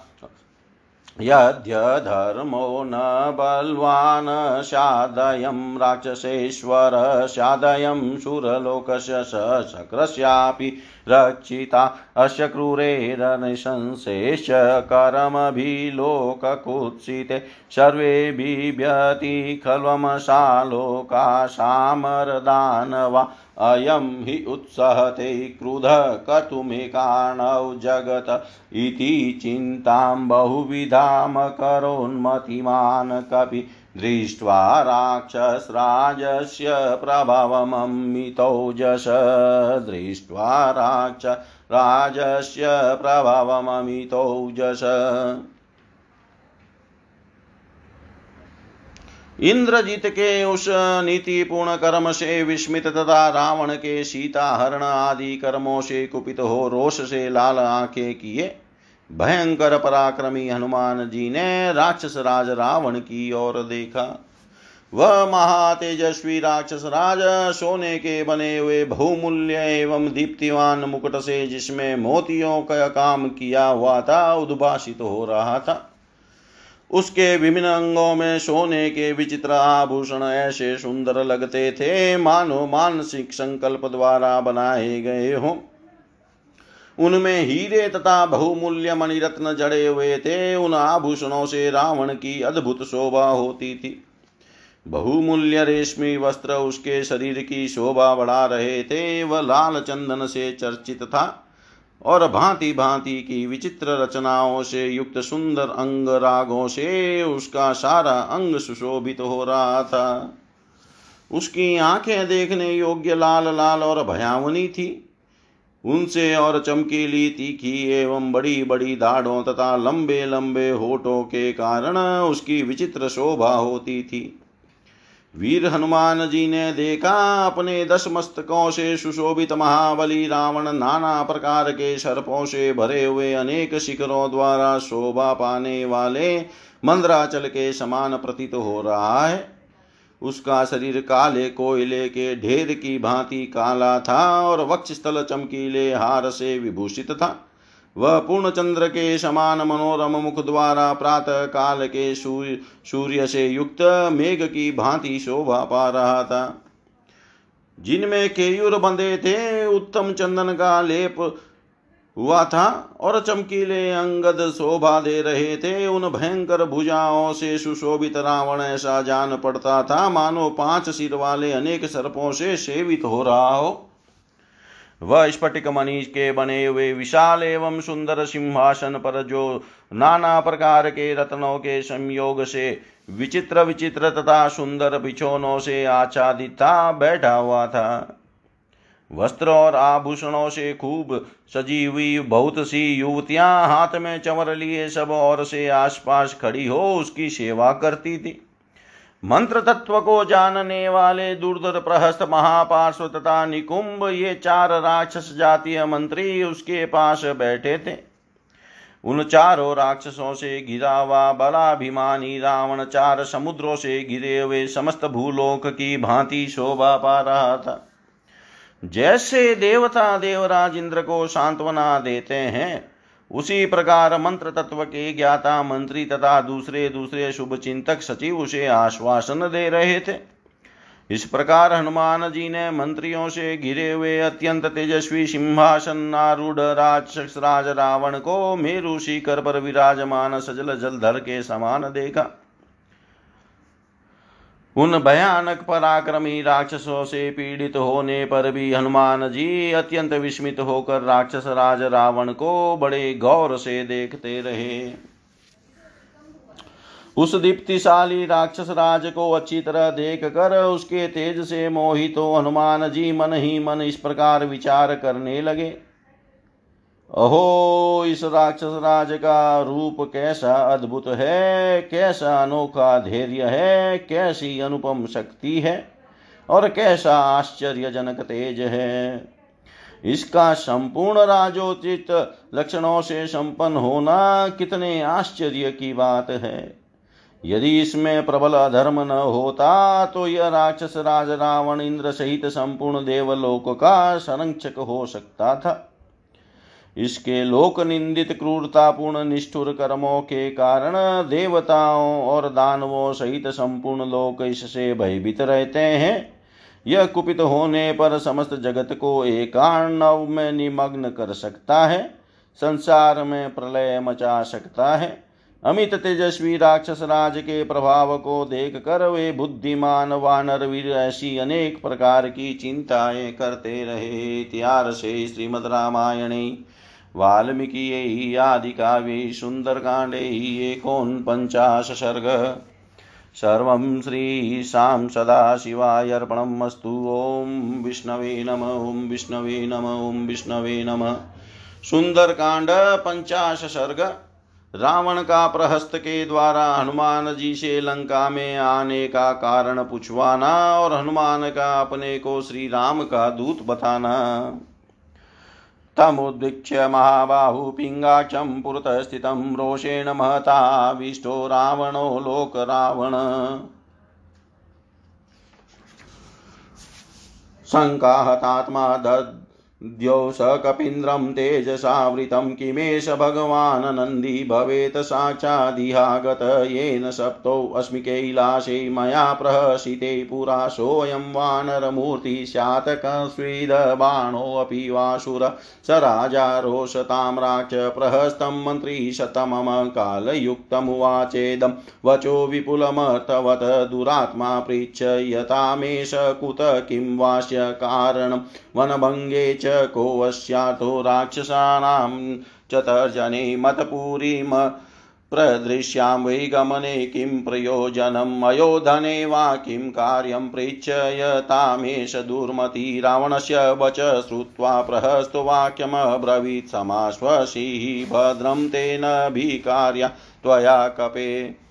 यद्यधर्मो न बलवान् स्यादयं राक्षसेश्वर स्यादयं सुरलोकस्य शक्रस्यापि रक्षिता। अस्य क्रूरेरनिशंसेश्च करमभिलोककुत्सिते। सर्वे बिभ्यति खल्वमशालोकाशामरदानवा अयं हि उत्सहते क्रुधः कर्तुमेकाणौ जगत इति चिन्तां बहुविधामकरोन्मतिमान् कपि दृष्ट्वा राक्षसराजस्य प्रभावममितौजस दृष्ट्वा राक्ष राजस्य प्रभावममितौजस इंद्रजीत के उस नीतिपूर्ण कर्म से विस्मित तथा रावण के सीता हरण आदि कर्मों से कुपित हो रोष से लाल आँखें किए। भयंकर पराक्रमी हनुमान जी ने राक्षस राज रावण की ओर देखा। वह महातेजस्वी राक्षस राज सोने के बने हुए बहुमूल्य एवं दीप्तिवान मुकुट से जिसमें मोतियों का काम किया हुआ था, उद्भाषित हो रहा था। उसके विभिन्न अंगों में सोने के विचित्र आभूषण ऐसे सुंदर लगते थे, मानो मानसिक संकल्प द्वारा बनाए गए हों। उनमें हीरे तथा बहुमूल्य मणिरत्न जड़े हुए थे, उन आभूषणों से रावण की अद्भुत शोभा होती थी। बहुमूल्य रेशमी वस्त्र उसके शरीर की शोभा बढ़ा रहे थे, वह लाल चंदन से चर्चित था। और भांति भांति की विचित्र रचनाओं से युक्त सुंदर अंग रागों से उसका सारा अंग सुशोभित हो रहा था। उसकी आँखें देखने योग्य लाल लाल और भयावनी थी। उनसे और चमकीली तीखी एवं बड़ी बड़ी दाढ़ों तथा लंबे लंबे होठों के कारण उसकी विचित्र शोभा होती थी। वीर हनुमान जी ने देखा अपने दस मस्तकों से सुशोभित महाबली रावण नाना प्रकार के सर्पों से भरे हुए अनेक शिखरों द्वारा शोभा पाने वाले मंद्राचल के समान प्रतीत हो रहा है। उसका शरीर काले कोयले के ढेर की भांति काला था और वक्ष स्थल चमकीले हार से विभूषित था। वह पूर्ण चंद्र के समान मनोरम मुख द्वारा प्रातः काल के सूर्य सूर्य से युक्त मेघ की भांति शोभा पा रहा था। जिनमें केयूर बंधे थे, उत्तम चंदन का लेप हुआ था और चमकीले अंगद शोभा दे रहे थे। उन भयंकर भुजाओं से सुशोभित रावण ऐसा जान पड़ता था, मानो पाँच सिर वाले अनेक सर्पों से सेवित हो रहा हो। वह स्फटिक मनीष के बने हुए विशाल एवं सुंदर सिंहासन पर जो नाना प्रकार के रत्नों के संयोग से विचित्र विचित्र तथा सुंदर बिछोनों से आच्छादित था, बैठा हुआ था। वस्त्र और आभूषणों से खूब सजी हुई बहुत सी युवतियाँ हाथ में चंवर लिए सब और से आसपास खड़ी हो उसकी सेवा करती थी। मंत्र तत्व को जानने वाले दुर्धर प्रहस्त महापार्श्व तथा निकुंभ, ये चार राक्षस जातीय मंत्री उसके पास बैठे थे। उन चारों राक्षसों से घिरा हुआ बलाभिमानी रावण चार समुद्रों से घिरे हुए समस्त भूलोक की भांति शोभा पा रहा था। जैसे देवता देवराज इंद्र को सांत्वना देते हैं उसी प्रकार मंत्र तत्व के ज्ञाता मंत्री तथा दूसरे दूसरे शुभ चिंतक सचिव उसे आश्वासन दे रहे थे। इस प्रकार हनुमान जी ने मंत्रियों से घिरे हुए अत्यंत तेजस्वी सिंहासन आरूढ़ राक्षस राज रावण को मेरु शिखर पर विराजमान सजल जलधर के समान देखा। उन भयानक पराक्रमी राक्षसों से पीड़ित होने पर भी हनुमान जी अत्यंत विस्मित होकर राक्षस राज रावण को बड़े गौर से देखते रहे। उस दीप्तिशाली राक्षस राज को अच्छी तरह देख कर उसके तेज से मोहित हो हनुमान जी मन ही मन इस प्रकार विचार करने लगे। अहो, इस राक्षस राज का रूप कैसा अद्भुत है, कैसा अनोखा धैर्य है, कैसी अनुपम शक्ति है, और कैसा आश्चर्यजनक तेज है। इसका संपूर्ण राजोचित लक्षणों से संपन्न होना कितने आश्चर्य की बात है। यदि इसमें प्रबल अधर्म न होता तो यह राक्षस राज रावण इंद्र सहित संपूर्ण देवलोक का संरक्षक हो सकता था। इसके लोक निंदित क्रूरतापूर्ण निष्ठुर कर्मों के कारण देवताओं और दानवों सहित संपूर्ण लोक इससे भयभीत रहते हैं। यह कुपित होने पर समस्त जगत को एकाणव में निमग्न कर सकता है। संसार में प्रलय मचा सकता है। अमित तेजस्वी राक्षस राज के प्रभाव को देख कर वे बुद्धिमान वानर वीर ऐसी अनेक प्रकार की चिंताएँ करते रहे। त्यार से श्रीमद रामायणे वाल्मीकि आदिकाव्ये सुन्दरकाण्डे एकोनपञ्चाश सर्ग सर्वं श्रीशां सदाशिवाय अर्पणम् अस्तु। ॐ विष्णवे नम, ॐ विष्णवे नम, ॐ विष्णवे नम। सुंदरकांड पंचाश सर्ग रावण का प्रहस्त के द्वारा हनुमान जी से लंका में आने का कारण पूछवाना और हनुमान का अपने को श्री राम का दूत बताना। तमुद्वीक्ष्य महाबाहू पिङ्गाक्षं पुरतः स्थितं रोषेण महताविष्टो रावणो लोकरावण। शङ्काहतात्मा दद् द्यौ स कपीन्द्रं तेजसावृतं किमेष भगवान् नन्दी भवेत् साक्षादिहागत येन सप्तौ अस्मि कैलासे मया प्रहसिते पुरा सोऽयं वानरमूर्ति स्यात् कस्विदबाणोऽपि वासुर स राजा रोषतां राक्ष प्रहस्तं मन्त्री शतमम कालयुक्तमुवाचेदं। वचो विपुलमर्थवत् दुरात्मा पृच्छ यतामेष कुत किं वास्य कारणं वनभङ्गे च कोऽस्यातो राक्षसानां चतर्जने मतपुरीम प्रदृश्यां वै गमने किं प्रयोजनम् अयोधने वा किं कार्यं पृच्छयतामेष दुर्मती रावणस्य वच श्रुत्वा प्रहस्तवाक्यमब्रवीत् समाश्वसीः भद्रं तेन भिकार्या त्वया कपे।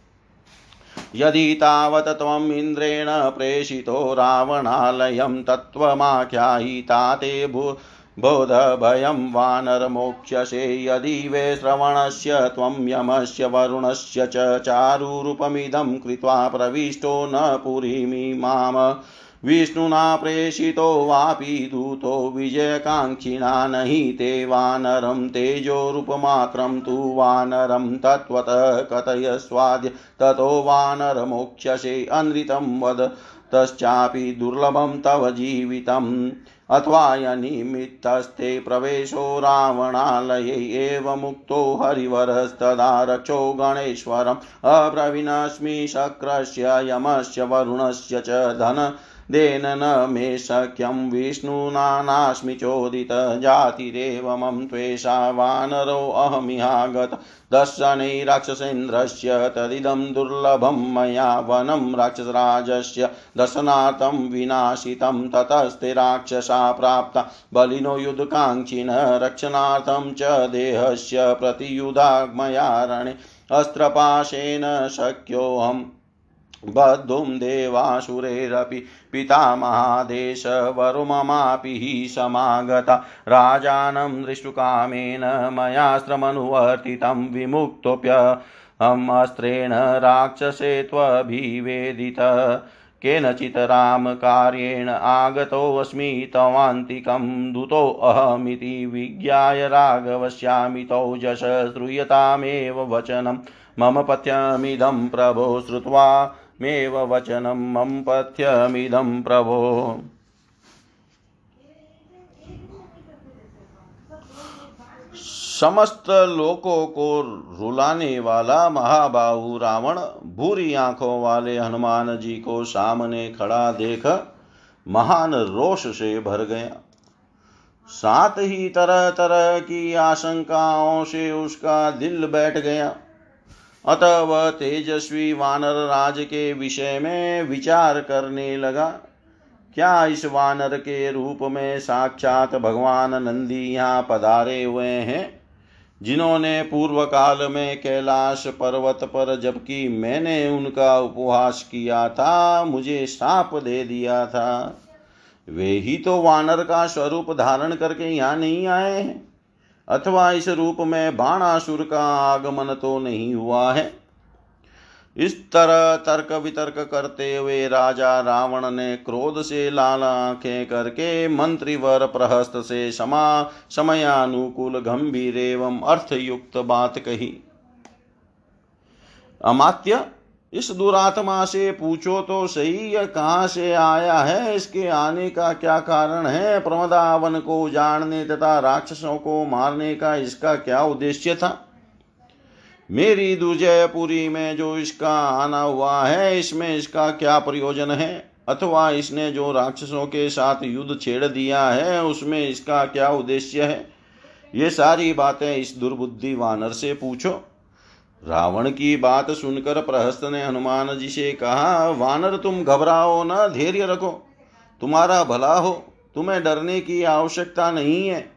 यदि तावत् त्वम् इन्द्रेण प्रेषितो रावणालयं तत्त्वमाख्यायिता ते भू बोधभयं वानरमोक्ष्यसे। यदि वे श्रवणस्य त्वं यमस्य वरुणस्य च चारुरूपमिदं कृत्वा प्रविष्टो न पुरीमिमाम विष्णुना प्रेषितो वापि दूतो विजयकाङ्क्षिणा नहि ते वानरं तेजोरूपमात्रं तु वानरं तत्त्वतः कथयस्वाद्य, ततो वानरमोक्ष्यसे अनृतं वद, तश्चापि दुर्लभं तव जीवितम्। अथवा यनिमित्तस्ते प्रवेशो रावणालये एव मुक्तो हरिवरस्तदा रक्षो गणेश्वरम्। अब्रवीणस्मि शक्रस्य यमस्य वरुणस्य च धन देन न मे शक्यं विष्णुना नास्मि चोदित जातिरेव मम त्वेषा वानरोऽहमिहागत दर्शनै राक्षसेन्द्रस्य तदिदं दुर्लभं मया वनं राक्षसराजस्य दर्शनार्थं विनाशितं ततस्ते राक्षसा प्राप्ता बलिनो युद्धकाङ्क्षिण रक्षणार्थं च देहस्य प्रतियुधा मया रणे अस्त्रपाशेन शक्योऽहम् बद्धुं देवासुरेरपि पितामहादेशवरुममापि हि समागता। राजानं दृष्टुकामेन मयास्त्रमनुवर्तितं विमुक्तोऽप्यहम् अस्त्रेण राक्षसे त्वभिवेदित केनचित् रामकार्येण आगतोऽस्मि तवान्तिकं दूतोऽहमिति विज्ञाय राघवस्यामितौ जश श्रूयतामेव वचनं। मम पथ्यमिदं प्रभो श्रुत्वा मेव वचनं मम पथ्यमिदं प्रभो। समस्त लोकों को रुलाने वाला महाबाहु रावण, भूरी आँखों वाले हनुमान जी को सामने खड़ा देख महान रोष से भर गया। साथ ही तरह तरह की आशंकाओं से उसका दिल बैठ गया। अतः वह तेजस्वी वानर राज के विषय में विचार करने लगा। क्या इस वानर के रूप में साक्षात भगवान नंदी यहाँ पधारे हुए हैं? जिन्होंने पूर्व काल में कैलाश पर्वत पर जबकि मैंने उनका उपवास किया था, मुझे साप दे दिया था। वे ही तो वानर का स्वरूप धारण करके यहाँ नहीं आए हैं। अथवा इस रूप में बाणासुर का आगमन तो नहीं हुआ है। इस तरह तर्क वितर्क करते हुए राजा रावण ने क्रोध से लाल आँखें करके मंत्रीवर प्रहस्त से समा समयानुकूल, गंभीर एवं अर्थयुक्त बात कही। अमात्य इस दुरात्मा से पूछो तो सही, यह कहाँ से आया है? इसके आने का क्या कारण है? प्रमदावन को जानने तथा राक्षसों को मारने का इसका क्या उद्देश्य था? मेरी दुर्जयपुरी में जो इसका आना हुआ है, इसमें इसका क्या प्रयोजन है? अथवा इसने जो राक्षसों के साथ युद्ध छेड़ दिया है, उसमें इसका क्या उद्देश्य है? ये सारी बातें इस दुर्बुद्धि वानर से पूछो। रावण की बात सुनकर प्रहस्त ने हनुमान जी से कहा, वानर, तुम घबराओ न, धैर्य रखो। तुम्हारा भला हो, तुम्हें डरने की आवश्यकता नहीं है।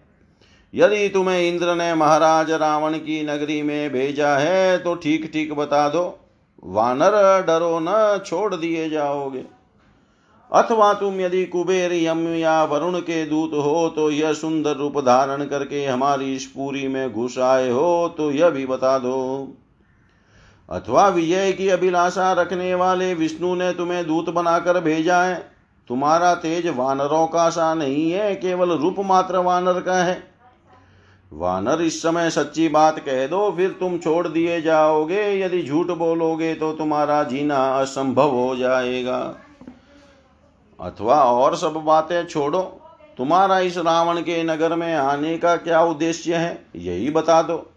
यदि तुम्हें इंद्र ने महाराज रावण की नगरी में भेजा है तो ठीक ठीक बता दो। वानर, डरो न, छोड़ दिए जाओगे। अथवा तुम यदि कुबेर, यम या वरुण के दूत हो तो यह सुंदर रूप धारण करके हमारी इस पूरी में घुस आए हो तो यह भी बता दो। अथवा विजय की अभिलाषा रखने वाले विष्णु ने तुम्हें दूत बनाकर भेजा है। तुम्हारा तेज वानरों का सा नहीं है, केवल रूप मात्र वानर का है। वानर, इस समय सच्ची बात कह दो, फिर तुम छोड़ दिए जाओगे। यदि झूठ बोलोगे तो तुम्हारा जीना असंभव हो जाएगा। अथवा और सब बातें छोड़ो। तुम्हारा इस रावण के नगर में आने का क्या उद्देश्य है, यही बता दो।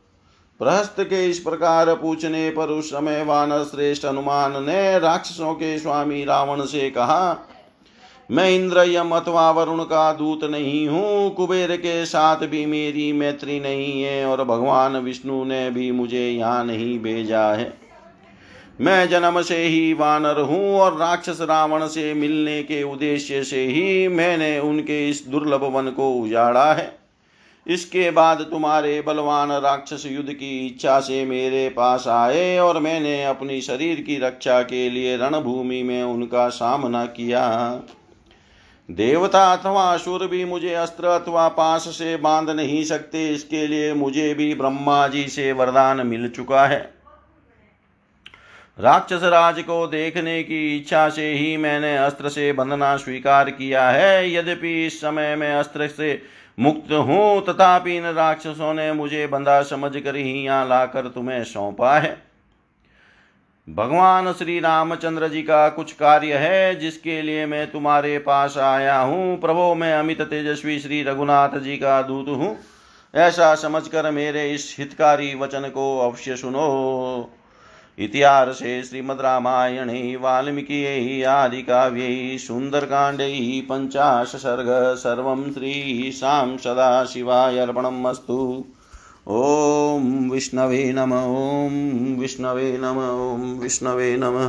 प्रहस्त के इस प्रकार पूछने पर उस समय वानर श्रेष्ठ हनुमान ने राक्षसों के स्वामी रावण से कहा, मैं इंद्र यम अथवा वरुण का दूत नहीं हूँ, कुबेर के साथ भी मेरी मैत्री नहीं है और भगवान विष्णु ने भी मुझे यहाँ नहीं भेजा है। मैं जन्म से ही वानर हूँ और राक्षस रावण से मिलने के उद्देश्य से ही मैंने उनके इस दुर्लभ वन को उजाड़ा है। इसके बाद तुम्हारे बलवान राक्षस युद्ध की इच्छा से मेरे पास आए और मैंने अपनी शरीर की रक्षा के लिए रणभूमि में उनका सामना किया। देवता अथवा असुर भी मुझे अस्त्र अथवा पास से बाँध नहीं सकते, इसके लिए मुझे भी ब्रह्मा जी से वरदान मिल चुका है। राक्षस राज को देखने की इच्छा से ही मैंने अस्त्र से बंधना स्वीकार किया है। यद्यपि इस समय मैं अस्त्र से मुक्त हूँ, तथापि इन राक्षसों ने मुझे बंधा समझ कर ही यहाँ लाकर तुम्हें सौंपा है। भगवान श्री रामचंद्र जी का कुछ कार्य है, जिसके लिए मैं तुम्हारे पास आया हूँ। प्रभो, मैं अमित तेजस्वी श्री रघुनाथ जी का दूत हूँ। ऐसा समझकर मेरे इस हितकारी वचन को अवश्य सुनो। इतिहासे श्रीमद्रामायणे वाल्मीकियै आदिकाव्यै सुन्दरकाण्डै पञ्चाशसर्ग सर्वं श्रीशां सदाशिवाय अर्पणम् अस्तु ॐ विष्णवे नम, ॐ विष्णवे नम, ॐ विष्णवे नमः।